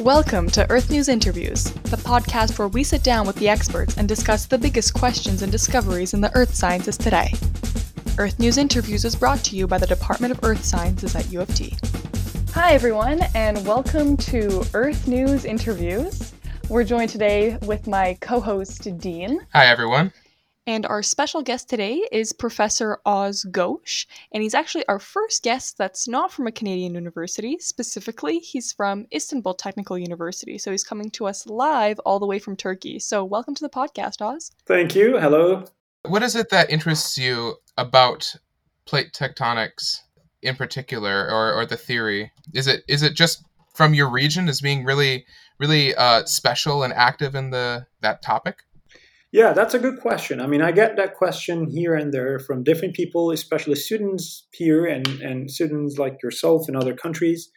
Welcome to Earth News Interviews, the podcast where we sit down with the experts and discuss the biggest questions and discoveries in the earth sciences today. Earth News Interviews is brought to you by the Department of Earth Sciences at U of T. Hi, everyone, and welcome to Earth News Interviews. We're joined today with my co host, Dean. Hi, everyone. And our special guest today is Professor Oz Göğüş, and he's actually our first guest that's not from a Canadian university. Specifically, he's from Istanbul Technical University, so he's coming to us live all the way from Turkey. So, welcome to the podcast, Oz. Thank you. Hello. What is it that interests you about plate tectonics in particular, or, or the theory? Is it is it just from your region as being really really uh, special and active in the that topic? Yeah, that's a good question. I mean, I get that question here and there from different people, especially students here and, and students like yourself in other countries.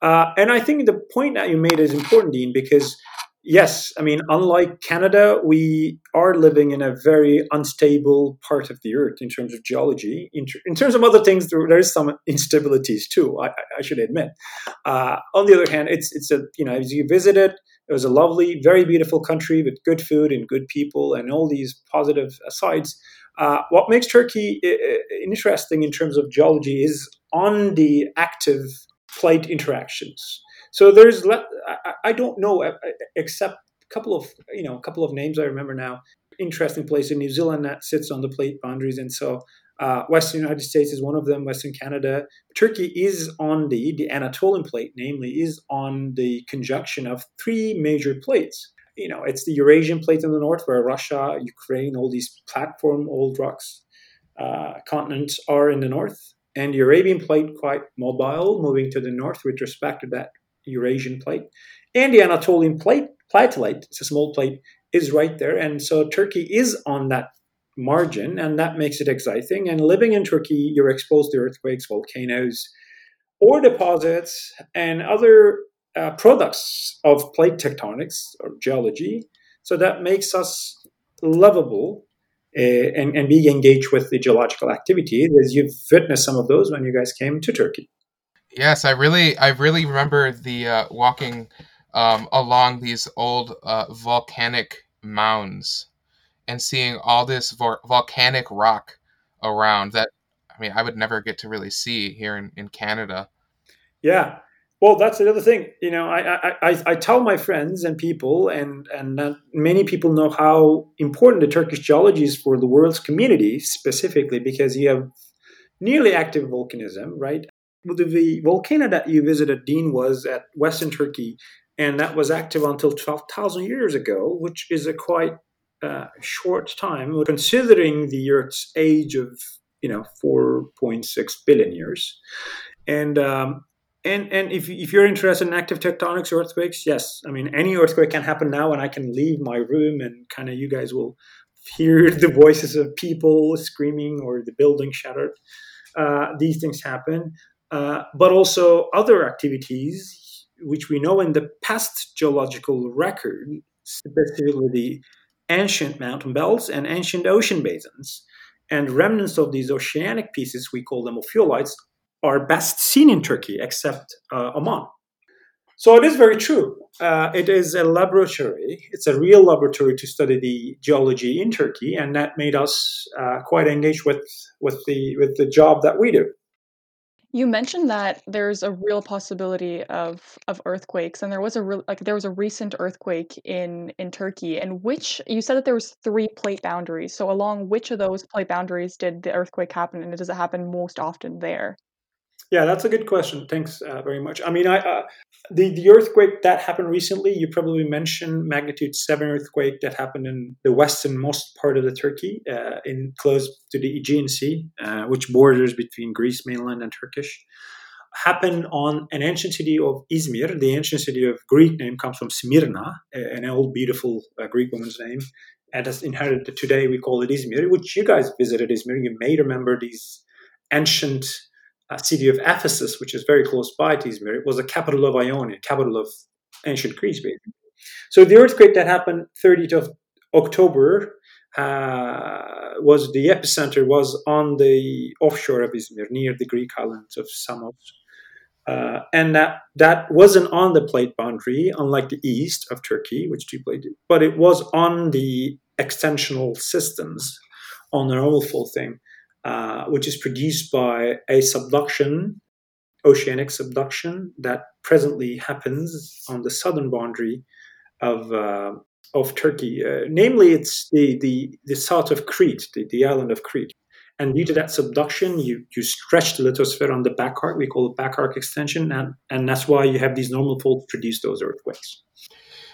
Uh, and I think the point that you made is important, Dean, because yes, I mean, unlike Canada, we are living in a very unstable part of the earth in terms of geology. In, in terms of other things, there, there is some instabilities too. I, I should admit. Uh, on the other hand, it's it's a you know as you visit it, it was a lovely, very beautiful country with good food and good people and all these positive sides. Uh, what makes Turkey interesting in terms of geology is on the active plate interactions. So there's, I don't know, uh, uh, except a couple of, you know, a couple of names I remember now. Interesting place in New Zealand that sits on the plate boundaries, and so uh, Western United States is one of them. Western Canada, Turkey is on the the Anatolian plate, namely, is on the conjunction of three major plates. You know, it's the Eurasian plate in the north, where Russia, Ukraine, all these platform old rocks uh, continents are in the north, and the Arabian plate quite mobile, moving to the north with respect to that Eurasian plate, and the Anatolian plate, platelate, it's a small plate, is right there, and so Turkey is on that margin, and that makes it exciting. And living in Turkey, you're exposed to earthquakes, volcanoes, ore deposits, and other uh, products of plate tectonics or geology. So that makes us lovable uh, and, and being engaged with the geological activity, as you've witnessed some of those when you guys came to Turkey. Yes, I really, I really remember the uh, walking um, along these old uh, volcanic mounds and seeing all this vo- volcanic rock around that I mean I would never get to really see here in, in Canada. Yeah. Well, that's another thing. You know, I, I, I, tell my friends and people, and and many people know how important the Turkish geology is for the world's community, specifically because you have nearly active volcanism, right? The volcano that you visited, Dean, was at Western Turkey, and that was active until 12,000 years ago, which is a quite uh, short time, considering the Earth's age of you know 4.6 billion years, and um, and and if if you're interested in active tectonics earthquakes, yes, I mean any earthquake can happen now, and I can leave my room, and kind of you guys will hear the voices of people screaming or the building shattered. Uh, these things happen, uh, but also other activities which we know in the past geological record, specifically the ancient mountain belts and ancient ocean basins. And remnants of these oceanic pieces, we call them ophiolites, are best seen in Turkey, except uh, Oman. So it is very true. Uh, it is a laboratory. It's a real laboratory to study the geology in Turkey, and that made us uh, quite engaged with with the with the job that we do. You mentioned that there's a real possibility of of earthquakes, and there was a real like there was a recent earthquake in in Turkey. And which you said that there was three plate boundaries. So along which of those plate boundaries did the earthquake happen, and does it happen most often there? Yeah, that's a good question. Thanks uh, very much. I mean, I uh, the the earthquake that happened recently. You probably mentioned magnitude seven earthquake that happened in the westernmost part of the Turkey, uh, in close to the Aegean Sea, uh, which borders between Greece mainland and Turkish. Happened on an ancient city of Izmir. The ancient city of Greek name comes from Smyrna, an old beautiful uh, Greek woman's name, and as inherited today we call it Izmir. Which you guys visited Izmir. You may remember these ancient city of Ephesus, which is very close by to Izmir, it was the capital of Ionia, capital of ancient Greece, basically. So the earthquake that happened 30th of October uh, was the epicenter was on the offshore of Izmir, near the Greek islands of Samos. Uh, and that that wasn't on the plate boundary, unlike the east of Turkey, which two plate, but it was on the extensional systems on the normal thing, uh, which is produced by a subduction, oceanic subduction that presently happens on the southern boundary of uh, of Turkey. Uh, namely, it's the, the the south of Crete, the, the island of Crete. And due to that subduction, you, you stretch the lithosphere on the back arc. We call it back arc extension. And, and that's why you have these normal faults produce those earthquakes.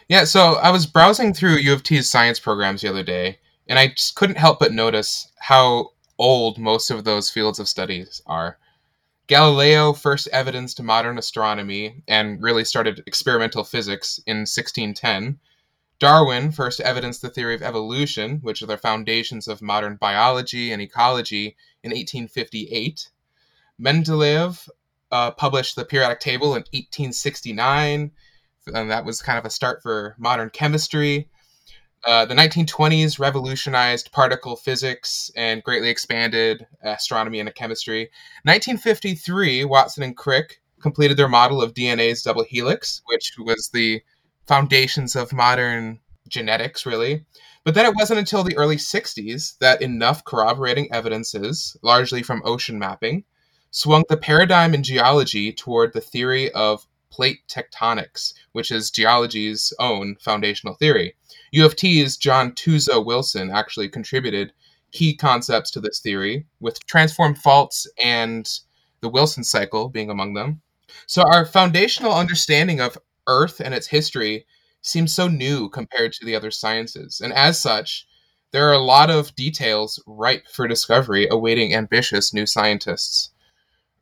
Yeah, so I was browsing through U of T's science programs the other day, and I just couldn't help but notice how old most of those fields of studies are. Galileo first evidenced modern astronomy and really started experimental physics in 1610. Darwin first evidenced the theory of evolution, which are the foundations of modern biology and ecology, in 1858. Mendeleev uh, published the periodic table in 1869, and that was kind of a start for modern chemistry. Uh, the 1920s revolutionized particle physics and greatly expanded astronomy and chemistry. 1953, Watson and Crick completed their model of DNA's double helix, which was the foundations of modern genetics, really. But then it wasn't until the early 60s that enough corroborating evidences, largely from ocean mapping, swung the paradigm in geology toward the theory of plate tectonics, which is geology's own foundational theory. U of T's John Tuzo Wilson actually contributed key concepts to this theory, with transform faults and the Wilson cycle being among them. So, our foundational understanding of Earth and its history seems so new compared to the other sciences. And as such, there are a lot of details ripe for discovery awaiting ambitious new scientists.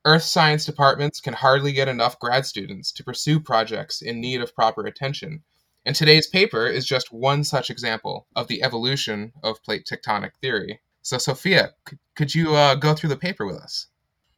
Earth science departments can hardly get enough grad students to pursue projects in need of proper attention. And today's paper is just one such example of the evolution of plate tectonic theory. So, Sophia, could you uh, go through the paper with us?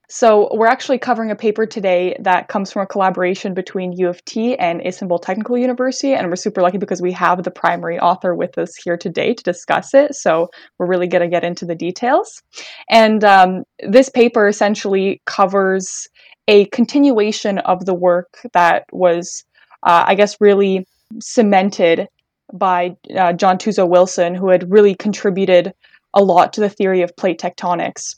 So, we're actually covering a paper today that comes from a collaboration between U of T and Istanbul Technical University. And we're super lucky because we have the primary author with us here today to discuss it. So, we're really going to get into the details. And um, this paper essentially covers a continuation of the work that was, uh, I guess, really cemented by uh, John Tuzo Wilson, who had really contributed a lot to the theory of plate tectonics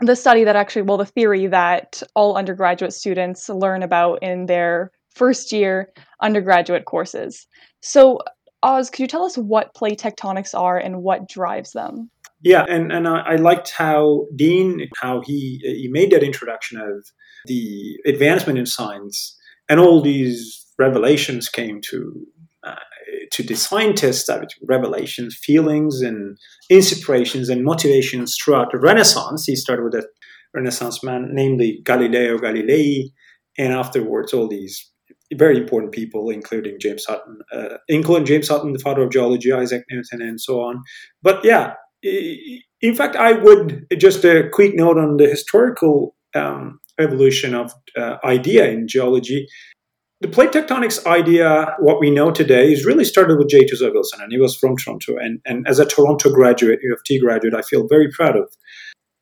the study that actually, well, the theory that all undergraduate students learn about in their first year undergraduate courses. So, Oz, could you tell us what plate tectonics are and what drives them? Yeah, and, and I, I liked how Dean, how he he made that introduction of the advancement in science, and all these revelations came to uh, to the scientists, revelations, feelings, and inspirations and motivations throughout the Renaissance. He started with a Renaissance man, namely Galileo Galilei, and afterwards all these very important people, including James Hutton, uh, including James Hutton, the father of geology, Isaac Newton, and so on. But yeah, in fact, I would just a quick note on the historical um, evolution of uh, idea in geology the plate tectonics idea, what we know today, is really started with J. Tuzo Wilson, and he was from Toronto. And, and as a Toronto graduate, U of T graduate, I feel very proud of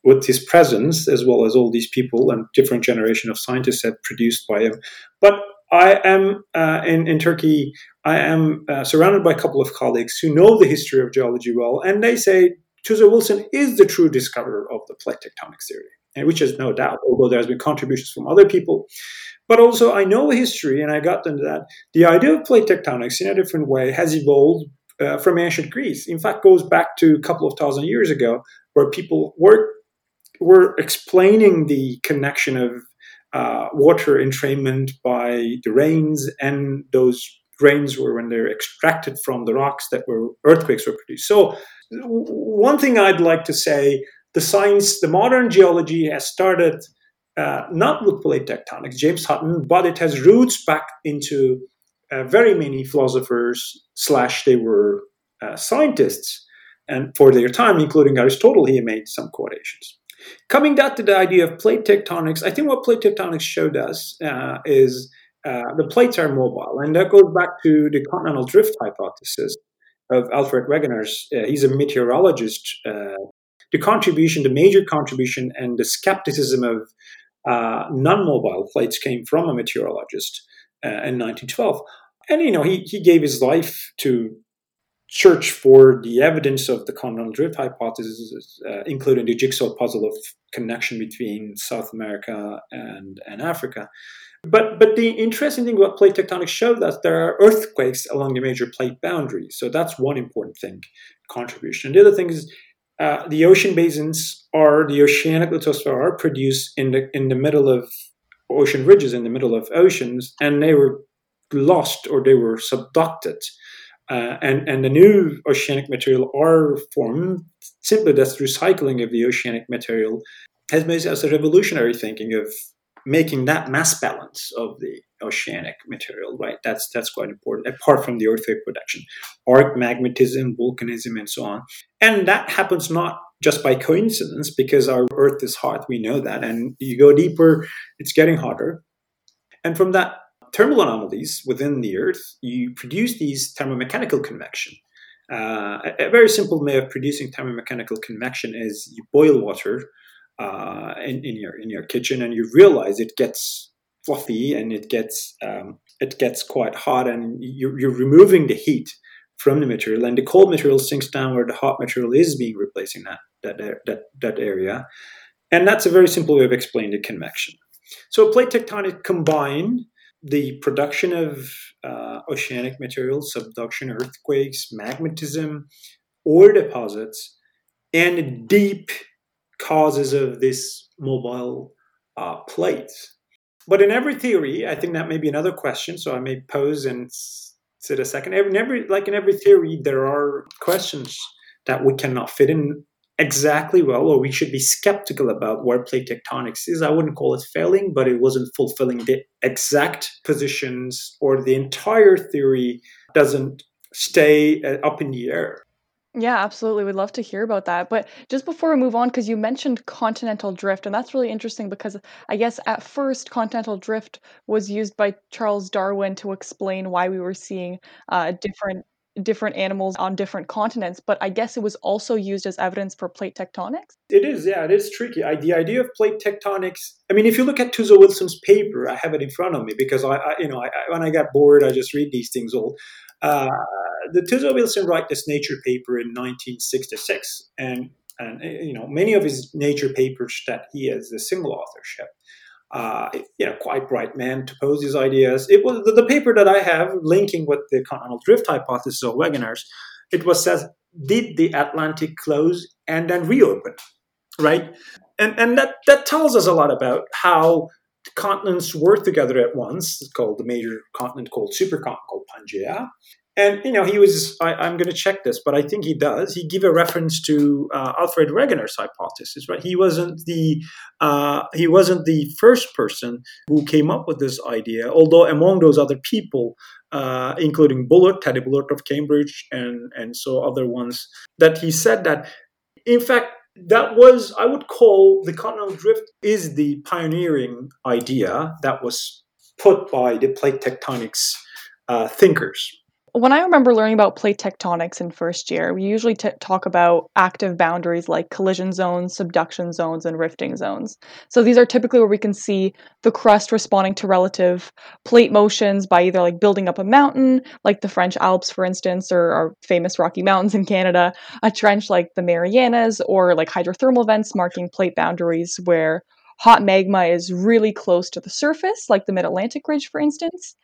with his presence, as well as all these people and different generation of scientists that produced by him. But I am uh, in, in Turkey, I am uh, surrounded by a couple of colleagues who know the history of geology well, and they say Tuzo Wilson is the true discoverer of the plate tectonics theory, and which is no doubt, although there has been contributions from other people. But also, I know history, and I got into that. The idea of plate tectonics in a different way has evolved uh, from ancient Greece. In fact, goes back to a couple of thousand years ago, where people were were explaining the connection of uh, water entrainment by the rains, and those rains were when they're extracted from the rocks that were earthquakes were produced. So, one thing I'd like to say: the science, the modern geology has started uh, not with plate tectonics, James Hutton, but it has roots back into uh, very many philosophers slash they were uh, scientists, and for their time, including Aristotle, he made some quotations. Coming back to the idea of plate tectonics, I think what plate tectonics showed us uh, is uh, the plates are mobile, and that goes back to the continental drift hypothesis of Alfred Wegener's. Uh, he's a meteorologist. The contribution, the major contribution, and the skepticism of uh, non-mobile plates came from a meteorologist uh, in 1912, and you know he he gave his life to search for the evidence of the continental drift hypothesis, uh, including the jigsaw puzzle of connection between South America and, and Africa. But, but the interesting thing about plate tectonics showed that there are earthquakes along the major plate boundaries. So that's one important thing, contribution. And the other thing is uh, the ocean basins are, the oceanic lithosphere are produced in the, in the middle of ocean ridges, in the middle of oceans, and they were lost or they were subducted. Uh, and, and the new oceanic material are formed simply that's recycling of the oceanic material. Has made us a revolutionary thinking of making that mass balance of the oceanic material right? That's that's quite important apart from the earthquake production. Arc magmatism, volcanism and so on. And that happens not just by coincidence because our earth is hot we know that and you go deeper it's getting hotter. And from that thermal anomalies within the Earth, you produce these thermomechanical convection. Uh, a, a, very simple way of producing thermomechanical convection is you boil water uh, in, in, your in your kitchen, and you realize it gets fluffy and it gets um, it gets quite hot, and you're, you're removing the heat from the material, and the cold material sinks down where the hot material is being replacing that that that that area, and that's a very simple way of explaining convection. So plate tectonic combine the production of uh, oceanic materials, subduction, earthquakes, magnetism, ore deposits, and deep causes of this mobile uh, plates. But in every theory, I think that may be another question. So I may pose and sit a second. In every, like in every theory, there are questions that we cannot fit in exactly well, or we should be skeptical about where plate tectonics is. I wouldn't call it failing, but it wasn't fulfilling the exact positions, or the entire theory doesn't stay uh, up in the air. Yeah, absolutely. We'd love to hear about that. But just before we move on, because you mentioned continental drift, and that's really interesting because I guess at first continental drift was used by Charles Darwin to explain why we were seeing uh, different different animals on different continents, but I guess it was also used as evidence for plate tectonics. It is, yeah, it is tricky. I, the idea of plate tectonics. I mean, if you look at Tuzo Wilson's paper, I have it in front of me because I, I you know, I, when I get bored, I just read these things all. Uh, the Tuzo Wilson wrote this Nature paper in 1966, and and you know many of his Nature papers that he has a single authorship uh, you know, quite bright man to pose his ideas. It was the, the, paper that I have linking with the continental drift hypothesis of Wegener's. It was says, did the Atlantic close and then reopen, right? And and that that tells us a lot about how continents were together at once. It's called the major continent called supercontinent called Pangea, and you know, he was. I, am going to check this, but I think he does. He give a reference to uh, Alfred Wegener's hypothesis, right? He wasn't the uh, he wasn't the first person who came up with this idea. Although among those other people, uh, including Bullard, Teddy Bullard of Cambridge, and and so other ones, that he said that, in fact, that was I would call the continental drift is the pioneering idea that was put by the plate tectonics uh, thinkers when I remember learning about plate tectonics in first year, we usually t- talk about active boundaries like collision zones, subduction zones, and rifting zones. So these are typically where we can see the crust responding to relative plate motions by either like building up a mountain, like the French Alps, for instance, or our famous Rocky Mountains in Canada, a trench like the Marianas, or like hydrothermal vents marking plate boundaries where hot magma is really close to the surface, like the Mid Atlantic Ridge, for instance.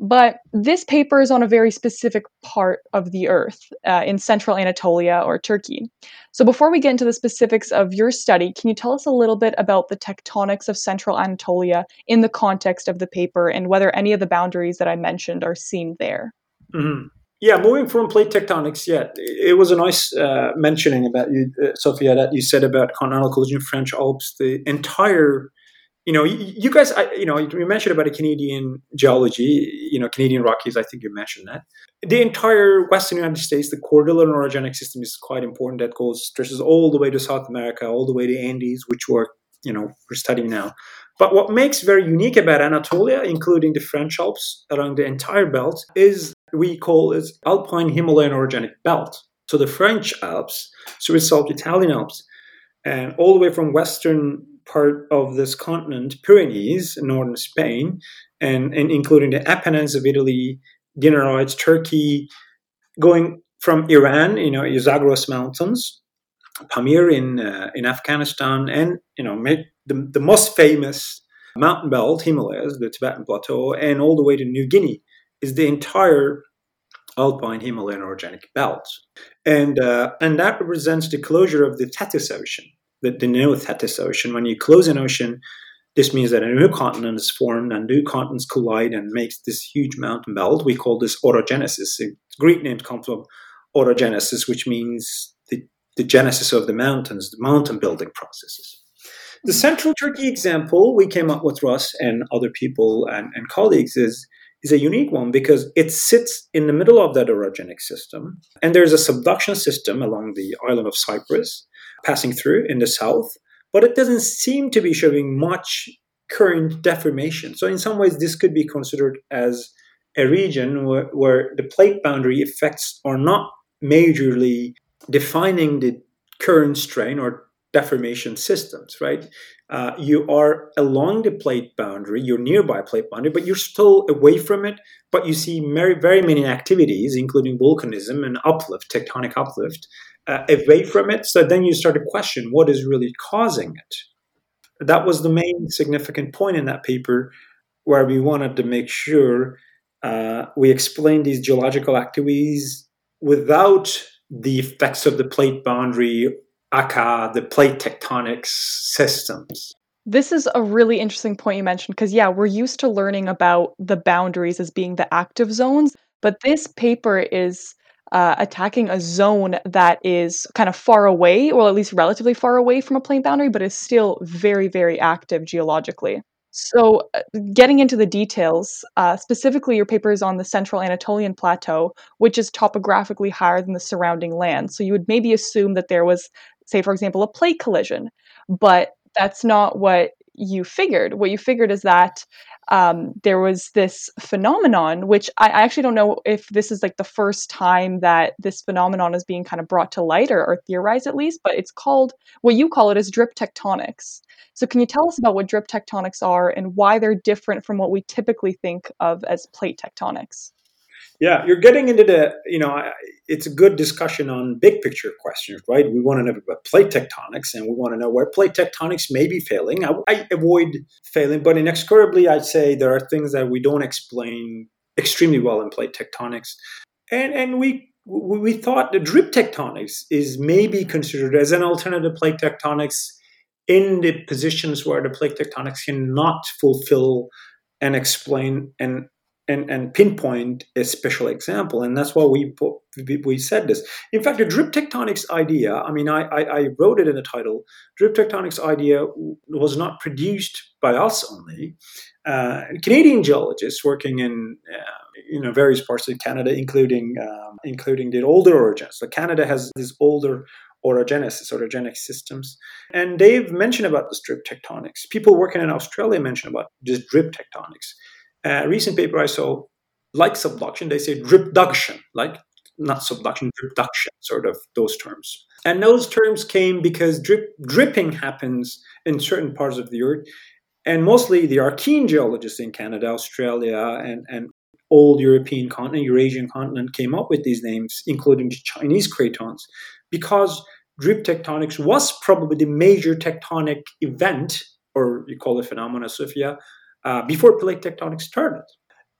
But this paper is on a very specific part of the Earth uh, in central Anatolia or Turkey. So, before we get into the specifics of your study, can you tell us a little bit about the tectonics of central Anatolia in the context of the paper and whether any of the boundaries that I mentioned are seen there? Mm-hmm. Yeah, moving from plate tectonics, yeah, it was a nice uh, mentioning about you, uh, Sophia, that you said about continental collision, French Alps, the entire you know, you, guys, you know, you mentioned about a Canadian geology, you know, Canadian Rockies. I think you mentioned that. The entire Western United States, the cordillera orogenic system is quite important. That goes stretches all the way to South America, all the way to Andes, which we're, you know, we're studying now. But what makes very unique about Anatolia, including the French Alps along the entire belt, is we call it Alpine Himalayan orogenic belt. So the French Alps, Swiss Alps, Italian Alps, and all the way from western part of this continent, Pyrenees, northern Spain, and, and including the Apennines of Italy, Dinarides, Turkey, going from Iran, you know, Zagros Mountains, Pamir in uh, in Afghanistan, and you know, the, the most famous mountain belt, Himalayas, the Tibetan Plateau, and all the way to New Guinea, is the entire alpine Himalayan orogenic belt, and uh, and that represents the closure of the Tethys Ocean, the, the new Tethys Ocean. When you close an ocean, this means that a new continent is formed and new continents collide and makes this huge mountain belt. We call this orogenesis. The Greek name comes from orogenesis, which means the, the genesis of the mountains, the mountain building processes. The mm-hmm. central Turkey example we came up with Russ and other people and, and colleagues is is a unique one because it sits in the middle of that orogenic system. And there's a subduction system along the island of Cyprus passing through in the south, but it doesn't seem to be showing much current deformation. So, in some ways, this could be considered as a region where, where the plate boundary effects are not majorly defining the current strain or deformation systems, right? Uh, you are along the plate boundary, you're nearby plate boundary, but you're still away from it. But you see very, very many activities, including volcanism and uplift, tectonic uplift, uh, away from it. So then you start to question what is really causing it. That was the main significant point in that paper, where we wanted to make sure uh, we explain these geological activities without the effects of the plate boundary aka the plate tectonics systems. This is a really interesting point you mentioned because, yeah, we're used to learning about the boundaries as being the active zones, but this paper is uh, attacking a zone that is kind of far away, or at least relatively far away from a plate boundary, but is still very, very active geologically. So, uh, getting into the details, uh, specifically, your paper is on the central Anatolian plateau, which is topographically higher than the surrounding land. So, you would maybe assume that there was say, for example, a plate collision. But that's not what you figured. What you figured is that um, there was this phenomenon, which I, I, actually don't know if this is like the first time that this phenomenon is being kind of brought to light or, or theorized at least, but it's called what you call it is drip tectonics. So, can you tell us about what drip tectonics are and why they're different from what we typically think of as plate tectonics? Yeah, you're getting into the, you know, it's a good discussion on big picture questions, right? We want to know about plate tectonics and we want to know where plate tectonics may be failing. I, I avoid failing, but inexorably, I'd say there are things that we don't explain extremely well in plate tectonics. And, and we, we thought the drip tectonics is maybe considered as an alternative plate tectonics in the positions where the plate tectonics cannot fulfill and explain and and, and pinpoint a special example. And that's why we we said this. In fact, the drip tectonics idea, I mean, I, I, I wrote it in the title, drip tectonics idea was not produced by us only. Uh, Canadian geologists working in uh, you know various parts of Canada, including um, including the older orogenic. So Canada has these older orogenesis, orogenic systems, and they've mentioned about this drip tectonics. People working in Australia mention about this drip tectonics. A recent paper I saw, like subduction, they say dripduction, like not subduction, dripduction, sort of those terms. And those terms came because drip, dripping happens in certain parts of the earth. And mostly the Archean geologists in Canada, Australia, and, and old European continent, Eurasian continent came up with these names, including the Chinese cratons, because drip tectonics was probably the major tectonic event, or you call it phenomena, Sophia, uh, before plate tectonics started.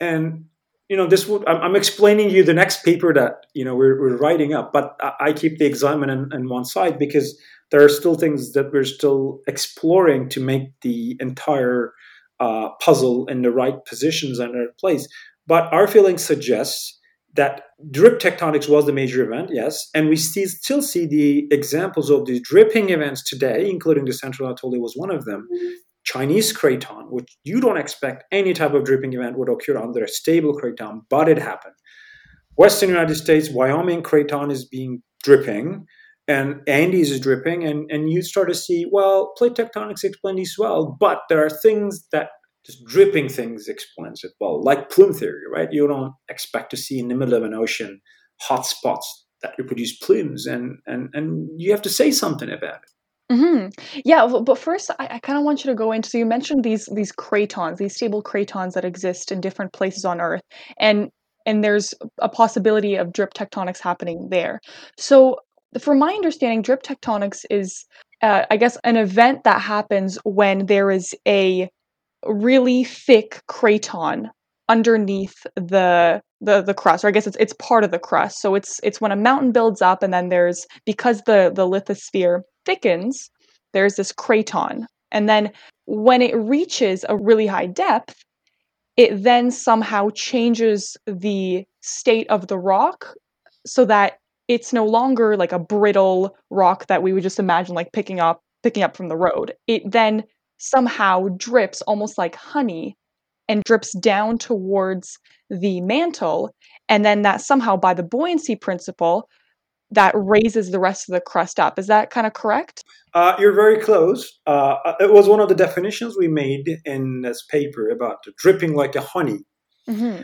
And you know, this would I'm, I'm, explaining you the next paper that you know we're, we're writing up, but I, keep the excitement on, on, one side because there are still things that we're still exploring to make the entire uh, puzzle in the right positions and right place. But our feeling suggests that drip tectonics was the major event, yes, and we see, still see the examples of these dripping events today, including the Central Anatolia was one of them, Chinese craton, which you don't expect any type of dripping event would occur under a stable craton, but it happened. Western United States, Wyoming craton is being dripping, and Andes is dripping, and, and you start to see, well, plate tectonics explain these well, but there are things that just dripping things explains it well, like plume theory, right? You don't expect to see in the middle of an ocean hot spots that produce plumes, and and and you have to say something about it. Hmm Yeah, but first, I, I kind of want you to go into. So you mentioned these these cratons, these stable cratons that exist in different places on Earth, and and there's a possibility of drip tectonics happening there. So, from my understanding, drip tectonics is, uh, I guess, an event that happens when there is a really thick craton underneath the the the crust or i guess it's it's part of the crust. So it's it's when a mountain builds up and then there's because the the lithosphere thickens there's this craton. And then when it reaches a really high depth it then somehow changes the state of the rock so that it's no longer like a brittle rock that we would just imagine like picking up picking up from the road. It then somehow drips almost like honey and drips down towards the mantle and then that somehow by the buoyancy principle that raises the rest of the crust up is that kind of correct Uh, you're very close. Uh, it was one of the definitions we made in this paper about dripping like a honey. hmm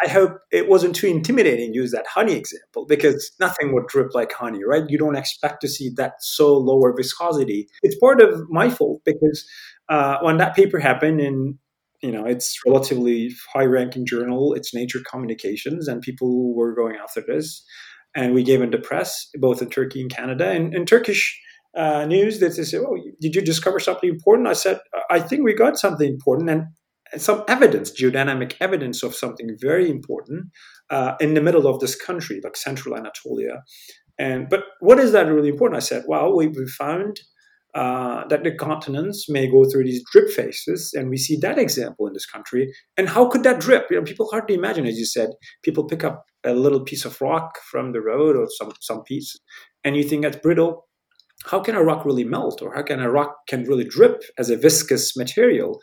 I hope it wasn't too intimidating to use that honey example because nothing would drip like honey, right? You don't expect to see that so lower viscosity. It's part of my fault because uh, when that paper happened in you know it's relatively high ranking journal it's nature communications and people were going after this and we gave it the press both in turkey and canada and, and turkish uh, news that they said oh did you discover something important i said i think we got something important and some evidence, geodynamic evidence of something very important uh, in the middle of this country, like central Anatolia. And but what is that really important? I said, well, we, we found uh, that the continents may go through these drip phases, and we see that example in this country. And how could that drip? You know, people hardly imagine, as you said, people pick up a little piece of rock from the road or some some piece, and you think that's brittle. How can a rock really melt, or how can a rock can really drip as a viscous material?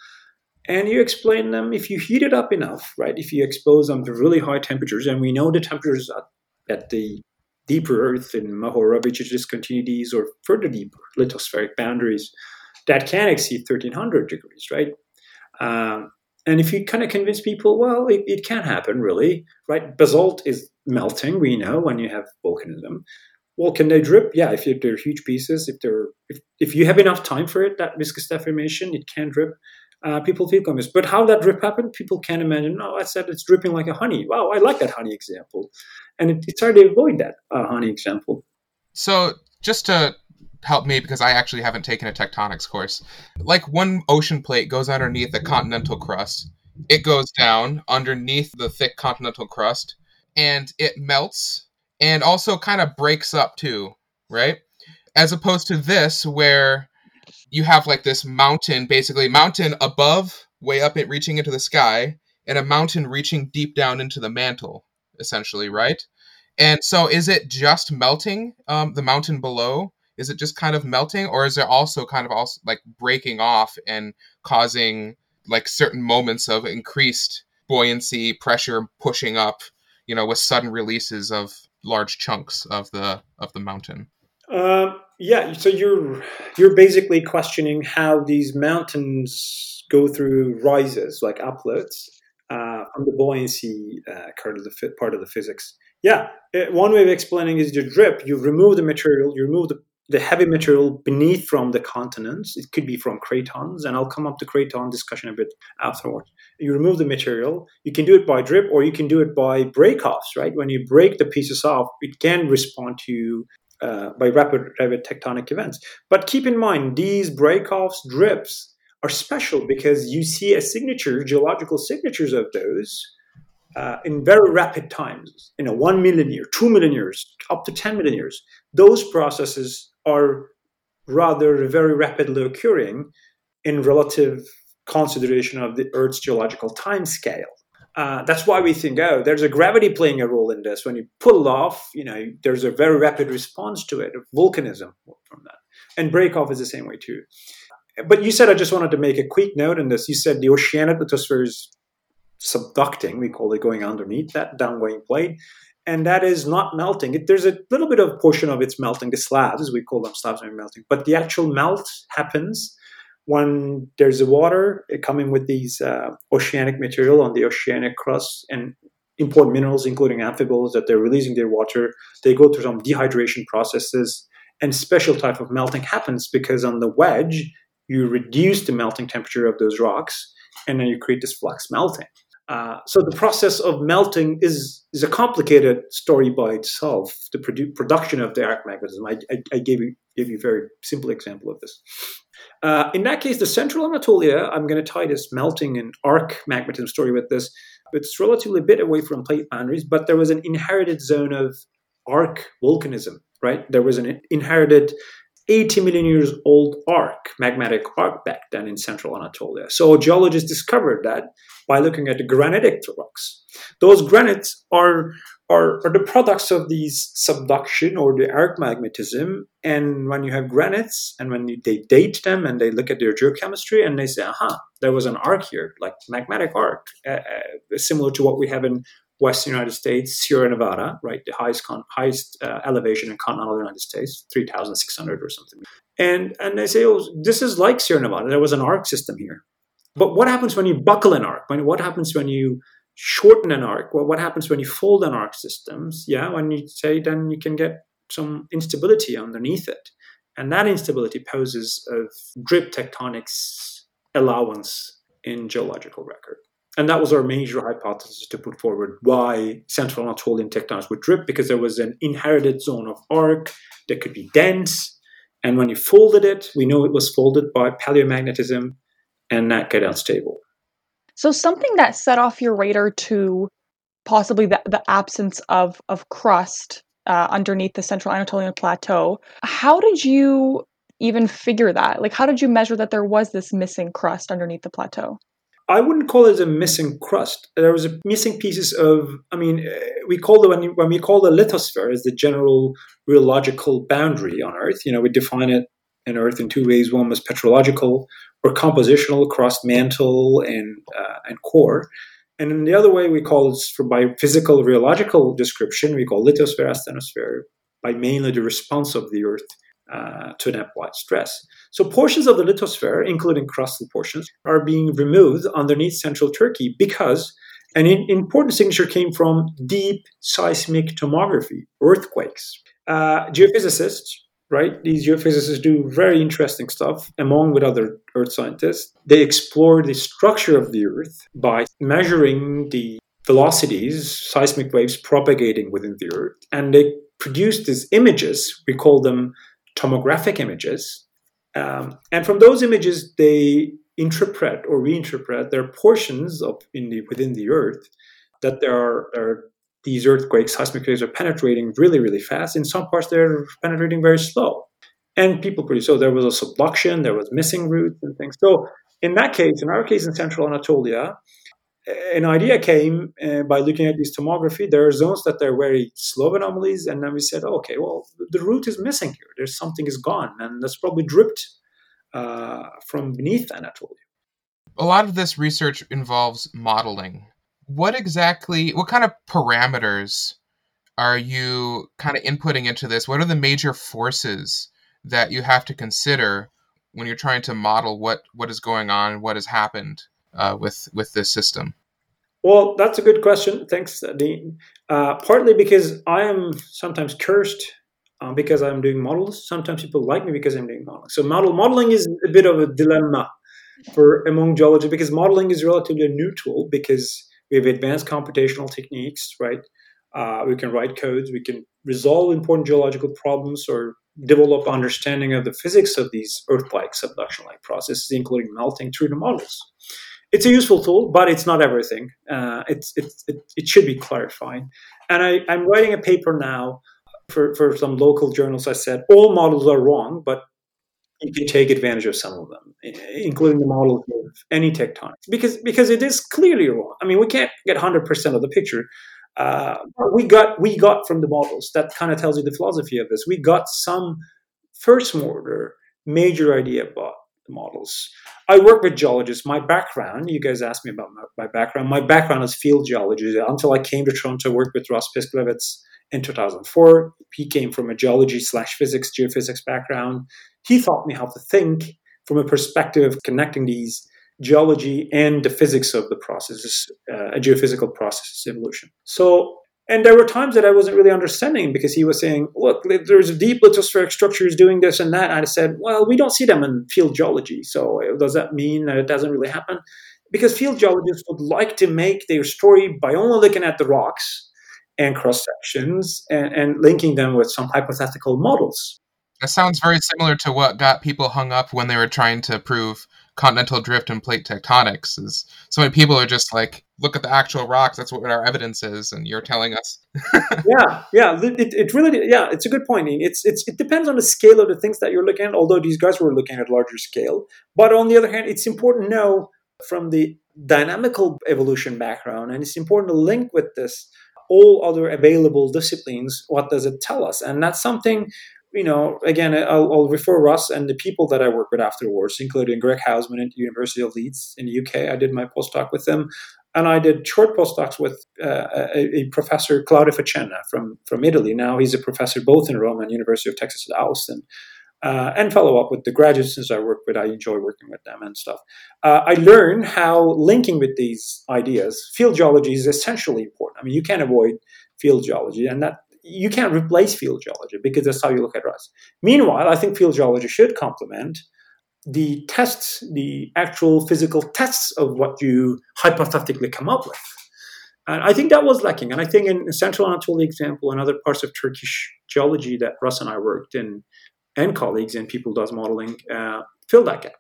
and you explain them if you heat it up enough, right? If you expose them to really high temperatures, and we know the temperatures at, at the deeper Earth in Mohorovic discontinuities or further deeper lithospheric boundaries that can exceed 1300 degrees, right? Um, and if you kind of convince people, well, it, it can happen, really, right? Basalt is melting, we know, when you have volcanism. Well, can they drip? Yeah, if they're huge pieces, if they're if, if you have enough time for it, that viscous deformation, it can drip uh, people feel convinced. But how that drip happened, people can't imagine. No, I said it's dripping like a honey. Wow, I like that honey example. And it, it's hard to avoid that uh, honey example. So just to help me, because I actually haven't taken a tectonics course, like one ocean plate goes underneath the continental crust, it goes down underneath the thick continental crust, and it melts and also kind of breaks up too, right? As opposed to this, where you have like this mountain, basically mountain above, way up it reaching into the sky, and a mountain reaching deep down into the mantle, essentially, right? And so, is it just melting um, the mountain below? Is it just kind of melting, or is it also kind of also like breaking off and causing like certain moments of increased buoyancy, pressure pushing up, you know, with sudden releases of large chunks of the of the mountain? Um, yeah, so you're you're basically questioning how these mountains go through rises, like uplifts, uh, from the buoyancy uh, part of the part of the physics. Yeah, uh, one way of explaining is the drip. You remove the material, you remove the, the heavy material beneath from the continents. It could be from cratons, and I'll come up to craton discussion a bit afterwards. You remove the material. You can do it by drip, or you can do it by break-offs. Right, when you break the pieces off, it can respond to uh, by rapid, rapid tectonic events. But keep in mind, these breakoffs, drips, are special because you see a signature, geological signatures of those uh, in very rapid times, you know, one million years, two million years, up to 10 million years. Those processes are rather very rapidly occurring in relative consideration of the Earth's geological time scale. Uh, that's why we think, oh, there's a gravity playing a role in this. When you pull off, you know, there's a very rapid response to it, volcanism from that. And break off is the same way too. But you said I just wanted to make a quick note in this. You said the oceanic lithosphere is subducting. We call it going underneath that downgoing plate. And that is not melting. It, there's a little bit of portion of it's melting, the slabs, we call them slabs, are melting. But the actual melt happens when there's water coming with these uh, oceanic material on the oceanic crust and important minerals, including amphiboles, that they're releasing their water. They go through some dehydration processes, And special type of melting happens because on the wedge, you reduce the melting temperature of those rocks, and then you create this flux melting. Uh, so the process of melting is is a complicated story by itself. The produ- production of the arc magmatism. I, I, I, gave you gave you a very simple example of this. Uh, in that case, the central Anatolia. I'm going to tie this melting and arc magmatism story with this. It's relatively a bit away from plate boundaries, but there was an inherited zone of arc volcanism. Right, there was an inherited 80 million years old arc, magmatic arc back then in central Anatolia. So geologists discovered that by looking at the granitic rocks. Those granites are, are, are the products of these subduction or the arc magmatism. And when you have granites and when you, they date them and they look at their geochemistry and they say, aha, there was an arc here, like magmatic arc, uh, uh, similar to what we have in Western United States, Sierra Nevada, right, the highest con- highest uh, elevation in continental United States, three thousand six hundred or something. And and they say, oh, this is like Sierra Nevada. There was an arc system here. But what happens when you buckle an arc? When, what happens when you shorten an arc? Well, what happens when you fold an arc systems? Yeah, when you say then you can get some instability underneath it, and that instability poses a drip tectonics allowance in geological record. And that was our major hypothesis to put forward why Central Anatolian tectonics would drip, because there was an inherited zone of arc that could be dense. And when you folded it, we know it was folded by paleomagnetism and that get unstable. So something that set off your radar to possibly the, the absence of, of crust uh, underneath the Central Anatolian Plateau. How did you even figure that? Like, how did you measure that there was this missing crust underneath the plateau? I wouldn't call it a missing crust. There was a missing pieces of. I mean, uh, we call the when, when we call the lithosphere as the general rheological boundary on Earth. You know, we define it in Earth in two ways. One was petrological or compositional across mantle and uh, and core, and in the other way we call it for by physical rheological description. We call lithosphere asthenosphere by mainly the response of the Earth uh, to an applied stress. So portions of the lithosphere, including crustal portions, are being removed underneath central Turkey because an important signature came from deep seismic tomography, earthquakes. Uh, geophysicists, right? These geophysicists do very interesting stuff, among with other earth scientists. They explore the structure of the earth by measuring the velocities, seismic waves propagating within the earth, and they produce these images. We call them tomographic images. Um, and from those images, they interpret or reinterpret their portions of in the, within the Earth that there are, there are these earthquakes, seismic waves are penetrating really, really fast. In some parts, they're penetrating very slow. And people produce. So there was a subduction, there was missing roots and things. So in that case, in our case in central Anatolia, an idea came uh, by looking at this tomography. There are zones that are very slow anomalies, and then we said, oh, okay, well, the root is missing here. There's something is gone, and that's probably dripped uh, from beneath Anatolia. A lot of this research involves modeling. What exactly, what kind of parameters are you kind of inputting into this? What are the major forces that you have to consider when you're trying to model what what is going on, what has happened? Uh, with with this system? Well, that's a good question. Thanks, Dean. Uh, partly because I am sometimes cursed uh, because I'm doing models. Sometimes people like me because I'm doing models. So model modeling is a bit of a dilemma for among geology because modeling is relatively a new tool because we have advanced computational techniques, right? Uh, we can write codes, we can resolve important geological problems or develop understanding of the physics of these Earth-like subduction-like processes, including melting through the models it's a useful tool, but it's not everything. Uh, it's, it's, it, it should be clarified. And I, I'm writing a paper now for, for some local journals. I said all models are wrong, but you can take advantage of some of them, including the model of any tectonics, because because it is clearly wrong. I mean, we can't get hundred percent of the picture. Uh, we got we got from the models that kind of tells you the philosophy of this. We got some first order major idea about the models. I work with geologists. My background, you guys asked me about my, my background. My background is field geology. Until I came to Toronto, I worked with Ross Pysklywec in 2004. He came from a geology slash physics, geophysics background. He taught me how to think from a perspective of connecting these geology and the physics of the processes, uh, a geophysical process evolution. So and there were times that I wasn't really understanding because he was saying, "Look, there's deep lithospheric structures doing this and that." And I said, "Well, we don't see them in field geology, so uh, does that mean that it doesn't really happen?" Because field geologists would like to make their story by only looking at the rocks and cross sections and, and linking them with some hypothetical models. That sounds very similar to what got people hung up when they were trying to prove continental drift and plate tectonics. Is so many people are just like, look at the actual rocks. That's what our evidence is, and you're telling us. yeah, yeah. It, it really, yeah. It's a good point. It's it's it depends on the scale of the things that you're looking at. Although these guys were looking at larger scale, but on the other hand, it's important to know from the dynamical evolution background, and it's important to link with this all other available disciplines. What does it tell us? And that's something you know, again, I'll, I'll, refer Russ and the people that I work with afterwards, including Greg Houseman at University of Leeds in the UK. I did my postdoc with them, And I did short postdocs with uh, a, a, professor, Claudio Faccenna, from, from Italy. Now he's a professor both in Rome and University of Texas at Austin. Uh, and follow up with the graduate students I work with. I enjoy working with them and stuff. Uh, I learned how linking with these ideas, field geology is essentially important. I mean, you can't avoid field geology, and that you can't replace field geology because that's how you look at rust. Meanwhile, I think field geology should complement the tests, the actual physical tests of what you hypothetically come up with. And I think that was lacking. And I think in Central Anatolia example and other parts of Turkish geology that Russ and I worked in, and colleagues and people does modeling, uh, fill that gap.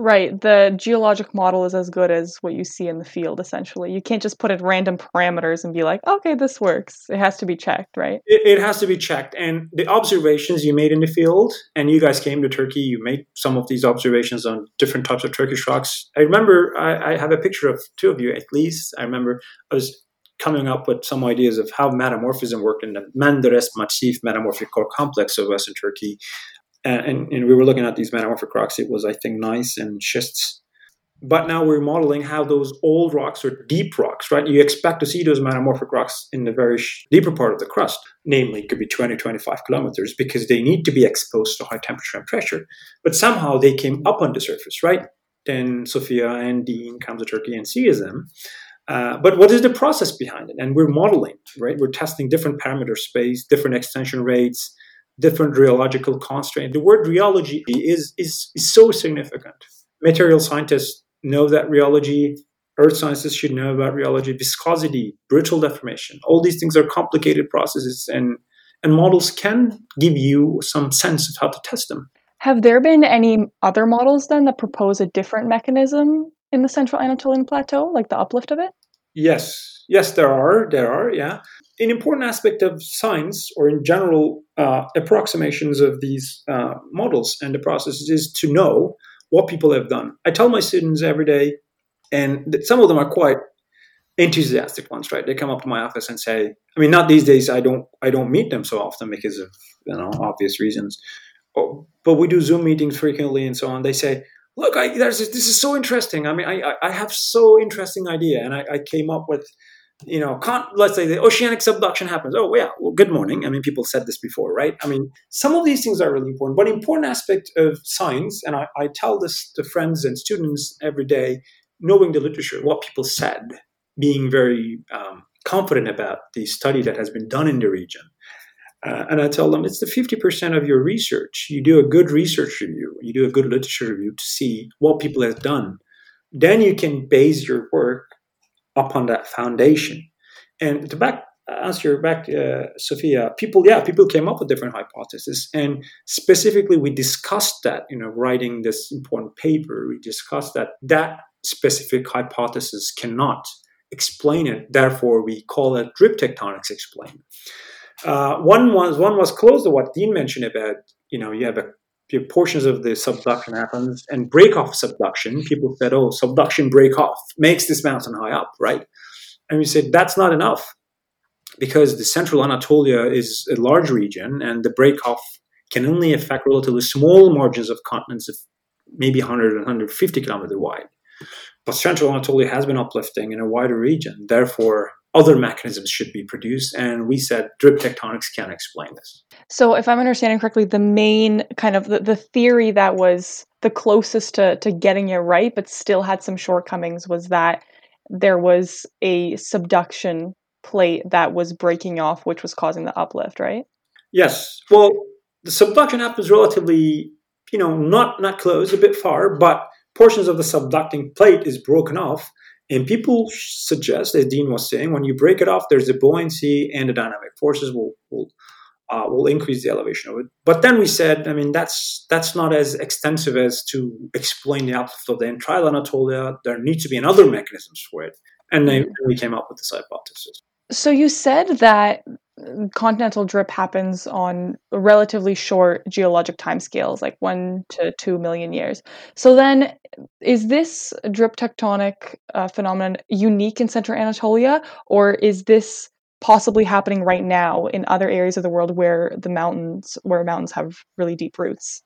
Right. The geologic model is as good as what you see in the field, essentially. You can't just put in random parameters and be like, okay, this works. It has to be checked, right? It, it, has to be checked. And the observations you made in the field, and you guys came to Turkey, you made some of these observations on different types of Turkish rocks. I remember, I, I have a picture of two of you at least. I remember I was coming up with some ideas of how metamorphism worked in the Menderes Massif metamorphic core complex of Western Turkey and, and, we were looking at these metamorphic rocks. It was, I think, gneiss and schists. But now we're modeling how those old rocks are deep rocks, right? You expect to see those metamorphic rocks in the very deeper part of the crust, namely, it could be 20, 25 kilometers, because they need to be exposed to high temperature and pressure. But somehow they came up on the surface, right? Then Sophia and Dean comes to Turkey and sees them. Uh, but what is the process behind it? And we're modeling, right? We're testing different parameter space, different extension rates, different rheological constraint. The word rheology is, is, is so significant. Material scientists know that rheology, earth scientists should know about rheology, viscosity, brittle deformation. All these things are complicated processes, and, and models can give you some sense of how to test them. Have there been any other models then that propose a different mechanism in the central Anatolian plateau, like the uplift of it? Yes, yes, there are. There are, yeah an important aspect of science, or in general uh, approximations of these uh, models and the processes, is to know what people have done. I tell my students every day, and some of them are quite enthusiastic ones, right? They come up to my office and say, I mean, not these days. I don't, I don't meet them so often because of you know obvious reasons, oh, but we do Zoom meetings frequently and so on. They say, look, I, this is so interesting. I mean, I, I have so interesting idea, and I, I came up with you know, let's say the oceanic subduction happens. Oh, yeah, well, good morning. I mean, people said this before, right? I mean, some of these things are really important, but important aspect of science, and I, I tell this to friends and students every day, knowing the literature, what people said, being very um, confident about the study that has been done in the region. Uh, and I tell them it's the 50% of your research. You do a good research review, you do a good literature review to see what people have done. Then you can base your work upon that foundation. And to back answer back, uh, Sophia, people, yeah, people came up with different hypotheses, and specifically, we discussed that. You know, writing this important paper, we discussed that that specific hypothesis cannot explain it. Therefore, we call it drip tectonics explain. Uh, one was one was close to what Dean mentioned about you know you have a portions of the subduction happens and break off subduction. People said, oh, subduction break off makes this mountain high up, right? And we said that's not enough because the central Anatolia is a large region and the break off can only affect relatively small margins of continents of maybe 100 and 150 kilometer wide. But central Anatolia has been uplifting in a wider region. Therefore, other mechanisms should be produced. And we said drip tectonics can explain this. So, if I'm understanding correctly, the main kind of the, the theory that was the closest to, to getting it right, but still had some shortcomings, was that there was a subduction plate that was breaking off, which was causing the uplift, right? Yes. Well, the subduction happens relatively, you know, not not close, a bit far, but portions of the subducting plate is broken off. And people suggest, as Dean was saying, when you break it off, there's a buoyancy and the dynamic forces will will uh, will increase the elevation of it. But then we said, I mean, that's that's not as extensive as to explain the uplift of the entire Anatolia. There needs to be another mechanisms for it, and then we came up with this hypothesis. So you said that continental drip happens on relatively short geologic timescales, like one to two million years. So then, is this drip tectonic uh, phenomenon unique in Central Anatolia, or is this possibly happening right now in other areas of the world where the mountains, where mountains have really deep roots?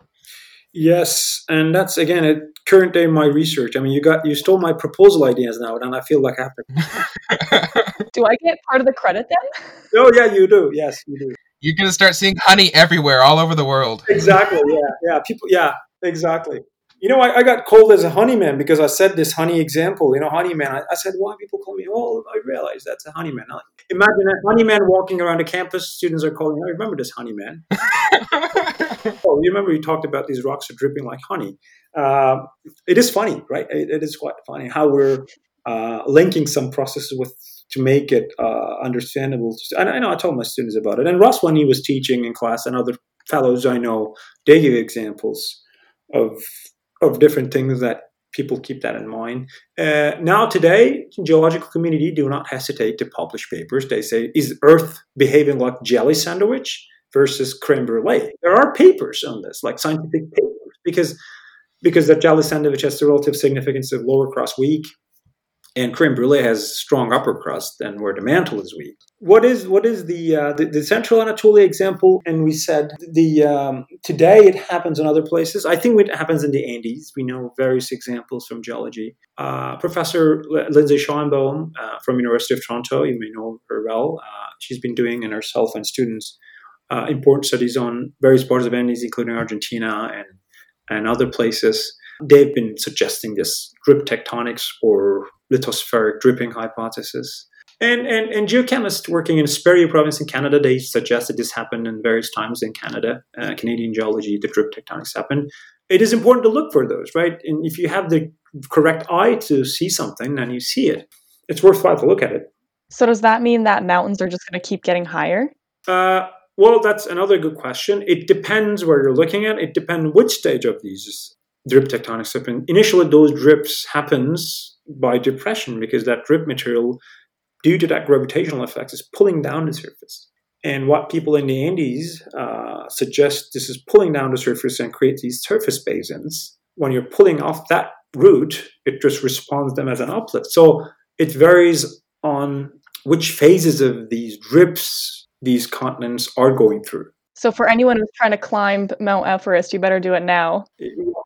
Yes, and that's again at current day my research. I mean, you got you stole my proposal ideas now, and I feel like I have to. do I get part of the credit then? Oh yeah, you do. Yes, you do. You're gonna start seeing honey everywhere, all over the world. Exactly. Yeah. Yeah. People. Yeah. Exactly. You know, I, I got called as a honeyman because I said this honey example. You know, honeyman. I, I said, why people call me? Oh, I realize that's a honeyman. I, Imagine a honeyman walking around a campus. Students are calling. I remember this honeyman. oh, you remember you talked about these rocks are dripping like honey. Uh, it is funny, right? It, it is quite funny how we're uh, linking some processes with to make it uh, understandable. And I know I told my students about it. And Russ, when he was teaching in class, and other fellows I know, they give examples of of different things that people keep that in mind. Uh, now, today, geological community do not hesitate to publish papers. They say, "Is Earth behaving like jelly sandwich versus creme brulee?" There are papers on this, like scientific papers, because because that jelly sandwich has the relative significance of lower crust weak and creme brulee has strong upper crust and where the mantle is weak. What is what is the uh, the, the, central Anatolia example? And we said the um, today it happens in other places. I think it happens in the Andes. We know various examples from geology. Uh, Professor Lindsay Schoenbohm uh, from University of Toronto, you may know her well. Uh, she's been doing and herself and students uh, important studies on various parts of Andes, including Argentina and and other places. They've been suggesting this drip tectonics or lithospheric dripping hypothesis. And, and, and geochemists working in Superior province in Canada, they suggest that this happened in various times in Canada, uh, Canadian geology, the drip tectonics happen. It is important to look for those, right? And if you have the correct eye to see something, then you see it. It's worthwhile to look at it. So does that mean that mountains are just going to keep getting higher? Uh, well, that's another good question. It depends where you're looking at. It depends which stage of these drip tectonics happen. Initially, those drips happens by depression because that drip material, due to that gravitational effect, is pulling down the surface. And what people in the Andes uh, suggest this is pulling down the surface and create these surface basins. When you're pulling off that root, it just responds them as an uplift. So it varies on which phases of these drips these continents are going through. So for anyone who's trying to climb Mount Everest, you better do it now.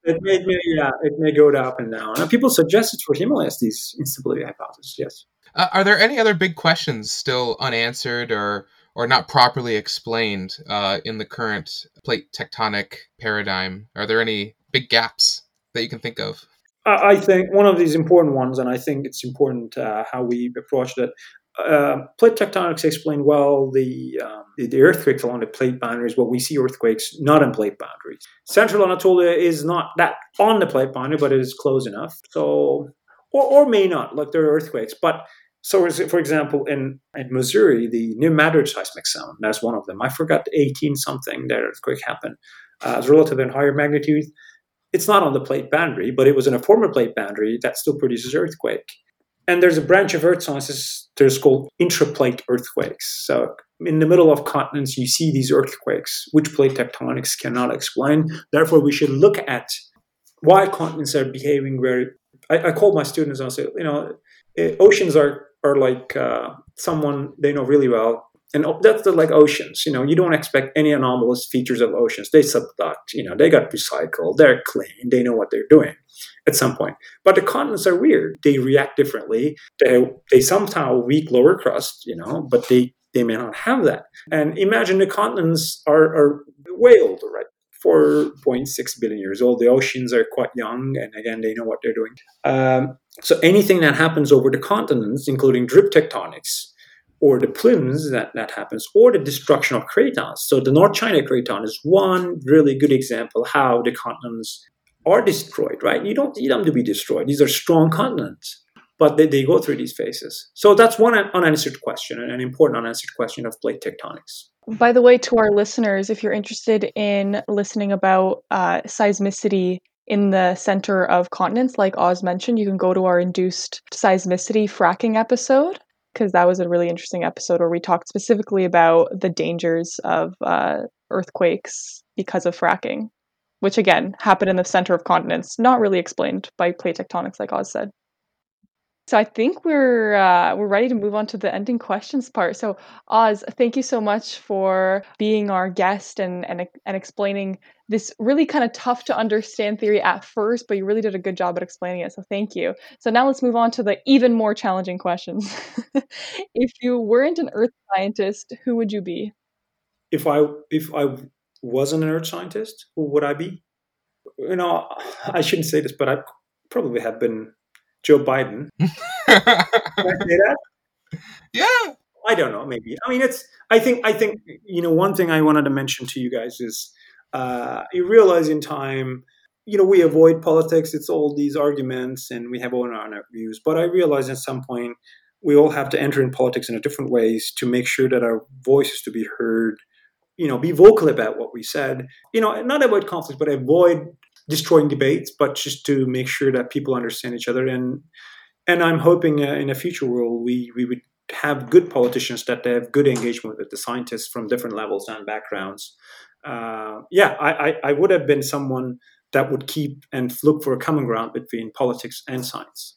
It may, yeah, it may go up and down. And people suggest it for Himalayas, these instability hypothesis. yes. Uh, are there any other big questions still unanswered or or not properly explained uh, in the current plate tectonic paradigm? Are there any big gaps that you can think of? I think one of these important ones, and I think it's important uh, how we approach it uh, plate tectonics explain well the, um, the, the earthquakes along the plate boundaries, but we see earthquakes not in plate boundaries. Central Anatolia is not that on the plate boundary, but it is close enough. So, or, or may not, like there are earthquakes. But so, for example, in, in Missouri, the New Madrid seismic zone, that's one of them. I forgot 18 something that earthquake happened. Uh, it's relatively in higher magnitude. It's not on the plate boundary, but it was in a former plate boundary that still produces earthquake. And there's a branch of earth sciences that is called intraplate earthquakes. So in the middle of continents, you see these earthquakes, which plate tectonics cannot explain. Therefore, we should look at why continents are behaving very. I, I call my students and I say, you know, eh, oceans are are like uh, someone they know really well and that's the like oceans you know you don't expect any anomalous features of oceans. They subduct you know they got recycled they're clean they know what they're doing at some point. But the continents are weird. They react differently. They, they somehow weak lower crust you know but they they may not have that. And imagine the continents are, are way older right 4.6 billion years old. The oceans are quite young and again they know what they're doing. Um, so anything that happens over the continents including drip tectonics or the plumes that, that happens, or the destruction of cratons. So the North China Craton is one really good example how the continents are destroyed, right? You don't need them to be destroyed. These are strong continents, but they, they go through these phases. So that's one unanswered question, an important unanswered question of plate tectonics. By the way, to our listeners, if you're interested in listening about uh, seismicity in the center of continents, like Oz mentioned, you can go to our induced seismicity fracking episode because that was a really interesting episode where we talked specifically about the dangers of uh, earthquakes because of fracking, which again happened in the center of continents, not really explained by plate tectonics, like Oz said. So I think we're uh, we're ready to move on to the ending questions part. So Oz, thank you so much for being our guest and and and explaining this really kind of tough to understand theory at first, but you really did a good job at explaining it. So thank you. So now let's move on to the even more challenging questions. if you weren't an earth scientist, who would you be? If I if I wasn't an earth scientist, who would I be? You know, I shouldn't say this, but I probably have been Joe Biden. yeah. I don't know. Maybe. I mean, it's. I think. I think. You know, one thing I wanted to mention to you guys is uh, you realize in time. You know, we avoid politics. It's all these arguments, and we have all our views. But I realize at some point we all have to enter in politics in a different ways to make sure that our voice is to be heard. You know, be vocal about what we said. You know, not avoid conflict, but avoid destroying debates, but just to make sure that people understand each other. And and I'm hoping uh, in a future world we we would have good politicians that they have good engagement with the scientists from different levels and backgrounds. Uh, yeah, I, I, I would have been someone that would keep and look for a common ground between politics and science.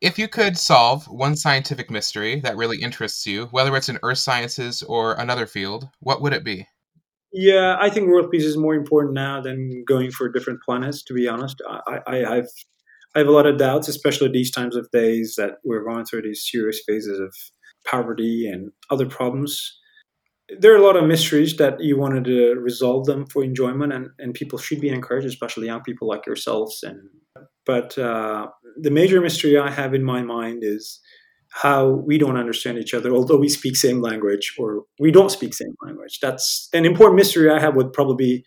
If you could solve one scientific mystery that really interests you, whether it's in earth sciences or another field, what would it be? Yeah, I think world peace is more important now than going for different planets. To be honest, I, I, have I have a lot of doubts, especially these times of days that we're going through these serious phases of poverty and other problems. There are a lot of mysteries that you wanted to resolve them for enjoyment, and, and people should be encouraged, especially young people like yourselves. And but uh, the major mystery I have in my mind is how we don't understand each other, although we speak same language or we don't speak same language. That's an important mystery I have would probably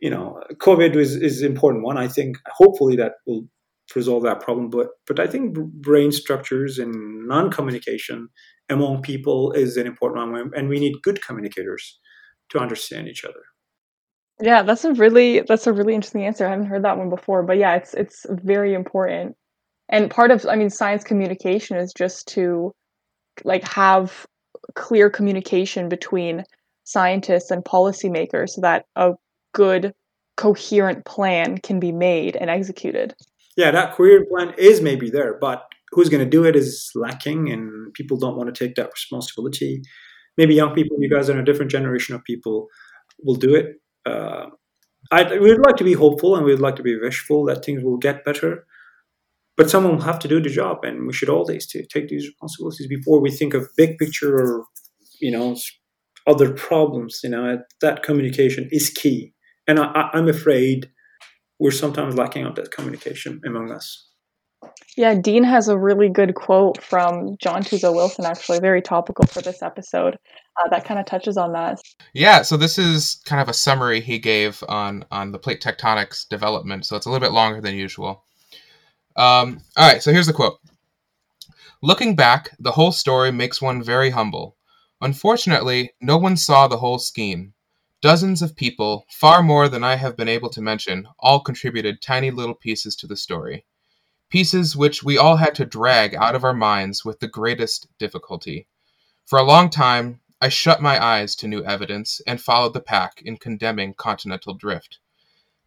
you know, COVID is, is important one. I think hopefully that will resolve that problem. But but I think brain structures and non-communication among people is an important one, and we need good communicators to understand each other. Yeah, that's a really that's a really interesting answer. I haven't heard that one before, but yeah, it's it's very important and part of i mean science communication is just to like have clear communication between scientists and policymakers so that a good coherent plan can be made and executed. Yeah that coherent plan is maybe there but who's going to do it is lacking and people don't want to take that responsibility. Maybe young people you guys are a different generation of people will do it. Uh, I, we'd like to be hopeful and we'd like to be wishful that things will get better but someone will have to do the job and we should always take these responsibilities before we think of big picture or you know other problems you know that communication is key and I, i'm afraid we're sometimes lacking on that communication among us yeah, Dean has a really good quote from John Tuzo Wilson, actually, very topical for this episode. Uh, that kind of touches on that. Yeah, so this is kind of a summary he gave on on the plate tectonics development. So it's a little bit longer than usual. Um, all right, so here's the quote. Looking back, the whole story makes one very humble. Unfortunately, no one saw the whole scheme. Dozens of people, far more than I have been able to mention, all contributed tiny little pieces to the story. Pieces which we all had to drag out of our minds with the greatest difficulty. For a long time, I shut my eyes to new evidence and followed the pack in condemning continental drift.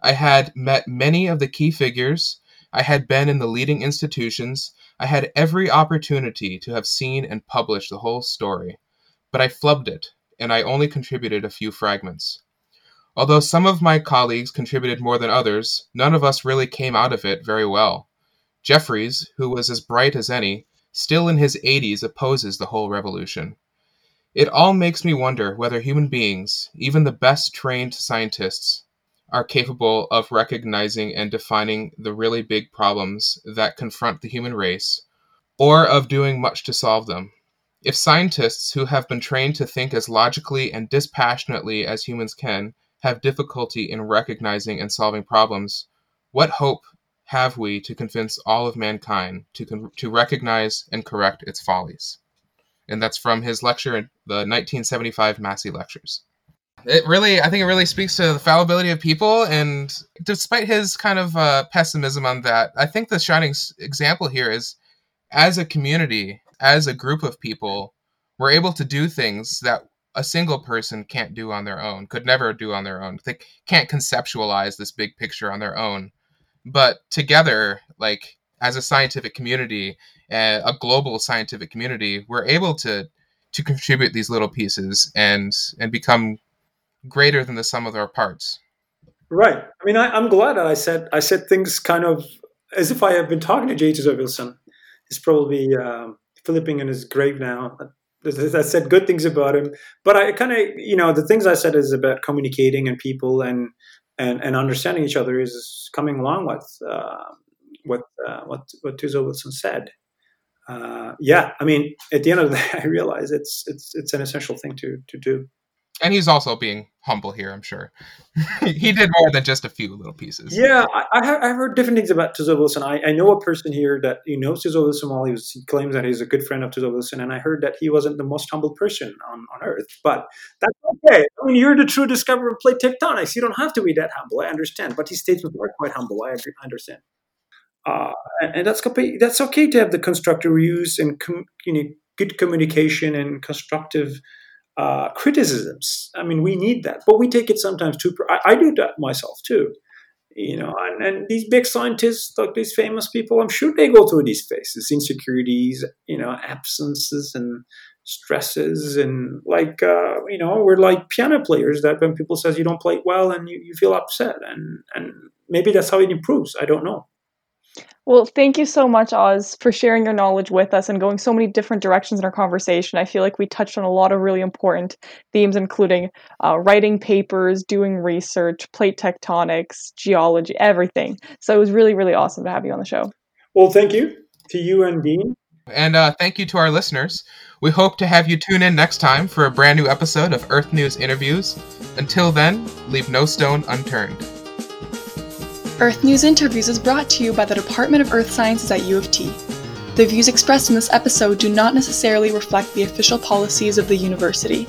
I had met many of the key figures I had been in the leading institutions, I had every opportunity to have seen and published the whole story, but I flubbed it, and I only contributed a few fragments. Although some of my colleagues contributed more than others, none of us really came out of it very well. Jeffreys, who was as bright as any, still in his 80s opposes the whole revolution. It all makes me wonder whether human beings, even the best trained scientists, are capable of recognizing and defining the really big problems that confront the human race, or of doing much to solve them. If scientists who have been trained to think as logically and dispassionately as humans can have difficulty in recognizing and solving problems, what hope have we to convince all of mankind to, con- to recognize and correct its follies? And that's from his lecture in the 1975 Massey Lectures. It really, I think it really speaks to the fallibility of people. And despite his kind of uh, pessimism on that, I think the shining example here is as a community, as a group of people, we're able to do things that a single person can't do on their own, could never do on their own. They can't conceptualize this big picture on their own. But together, like as a scientific community, uh, a global scientific community, we're able to to contribute these little pieces and and become greater than the sum of their parts. Right. I mean, I, am glad that I said I said things kind of as if I have been talking to J.T. Wilson. He's probably um, flipping in his grave now. I said good things about him, but I kind of, you know, the things I said is about communicating and people and and, and understanding each other is coming along with uh, what uh, what what Tuzo Wilson said. Uh, yeah, I mean, at the end of the day, I realize it's it's it's an essential thing to to do and he's also being humble here, I'm sure. he did more than just a few little pieces. Yeah, I, have, heard different things about Tuzo Wilson. I, I know a person here that you know Tuzo Wilson while he, was, he claims that he's a good friend of Tuzo Wilson, and I heard that he wasn't the most humble person on, on earth. But that's okay. I mean, you're the true discoverer of plate tectonics. You don't have to be that humble. I understand. But his statements are quite humble. I, agree, I understand. Uh, and, and, that's that's okay to have the constructive use and com, you know, good communication and constructive uh, criticisms. I mean, we need that, but we take it sometimes too. I, I do that myself too. You know, and, and these big scientists, like these famous people, I'm sure they go through these phases, insecurities, you know, absences and stresses, and like uh, you know, we're like piano players that when people says you don't play well and you, you feel upset, and and maybe that's how it improves. I don't know. Well, thank you so much, Oz, for sharing your knowledge with us and going so many different directions in our conversation. I feel like we touched on a lot of really important themes, including uh, writing papers, doing research, plate tectonics, geology, everything. So it was really, really awesome to have you on the show. Well, thank you to you and Dean. And uh, thank you to our listeners. We hope to have you tune in next time for a brand new episode of Earth News Interviews. Until then, leave no stone unturned. Earth News Interviews is brought to you by the Department of Earth Sciences at U of T. The views expressed in this episode do not necessarily reflect the official policies of the university.